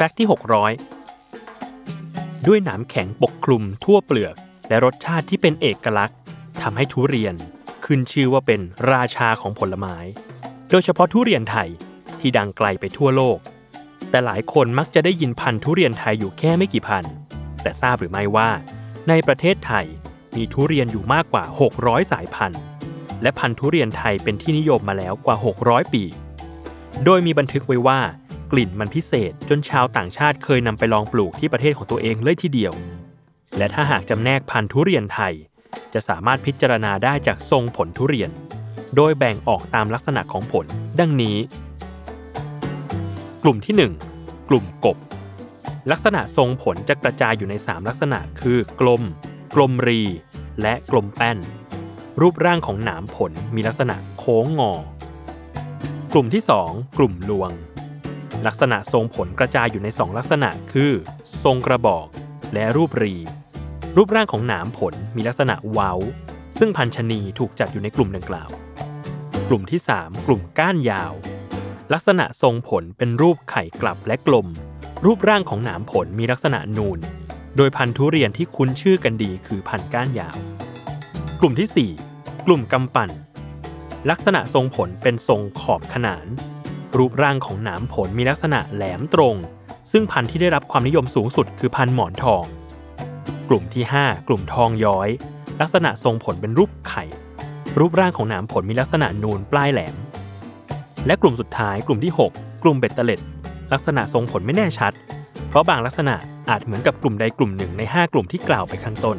ฟกต์ที่ 600 ด้วยหนามแข็งปกคลุมทั่วเปลือก และรสชาติที่เป็นเอกลักษณ์ทำให้ทุเรียนขึ้นชื่อว่าเป็นราชาของผลไม้ โดยเฉพาะทุเรียนไทยที่ดังไกลไปทั่วโลก แต่หลายคนมักจะได้ยินพันธุ์ทุเรียนไทยอยู่แค่ไม่กี่พัน แต่ทราบหรือไม่ว่า ในประเทศไทยมีทุเรียนอยู่มากกว่า 600 สายพันธุ์ และพันธุ์ทุเรียนไทยเป็นที่นิยมมาแล้วกว่า 600 ปี โดยมีบันทึกไว้ว่า กลิ่นมันพิเศษ จนชาวต่างชาติเคยนำไปลองปลูกที่ประเทศของตัวเองเลยทีเดียว และถ้าหากจำแนกพันธุ์ทุเรียนไทย จะสามารถพิจารณาได้จากทรงผลทุเรียน โดยแบ่งออกตามลักษณะของผล ดังนี้ กลุ่มที่ 1 กลุ่มกบ ลักษณะทรงผลจะกระจายอยู่ใน 3 ลักษณะคือ กลม กลมรี และกลมแป้น รูปร่างของหนามผลมีลักษณะโค้งงอ กลุ่มที่ 2 กลุ่มลวง ลักษณะทรงผลกระจายอยู่ใน 2 ลักษณะคือ ทรงกระบอก และรูปรี รูปร่างของหนามผลมีลักษณะเว้า ซึ่งพันชนีถูกจัดอยู่ในกลุ่มดังกล่าว กลุ่มที่ 3 กลุ่มก้านยาว ลักษณะทรงผลเป็นรูปไข่กลับและกลม รูปร่างของหนามผลมีลักษณะนูน โดยพันธุเรียนที่คุ้นชื่อกันดีคือพันก้านยาว กลุ่มที่ 4 กลุ่มกำปั่น ลักษณะทรงผลเป็นทรงขอบขนาน รูปร่างของหนามผลมีลักษณะแหลมตรง ซึ่งพันธุ์ที่ได้รับความนิยมสูงสุดคือพันธุ์หมอนทอง กลุ่มที่ 5 กลุ่มทองย้อย ลักษณะทรงผลเป็นรูปไข่ รูปร่างของหนามผลมีลักษณะนูนปลายแหลม และกลุ่มสุดท้ายกลุ่มที่ 6 กลุ่มเบ็ดเตล็ด ลักษณะทรงผลไม่แน่ชัด เพราะบางลักษณะอาจเหมือนกับกลุ่มใดกลุ่มหนึ่งใน 5 กลุ่มที่กล่าวไปข้างต้น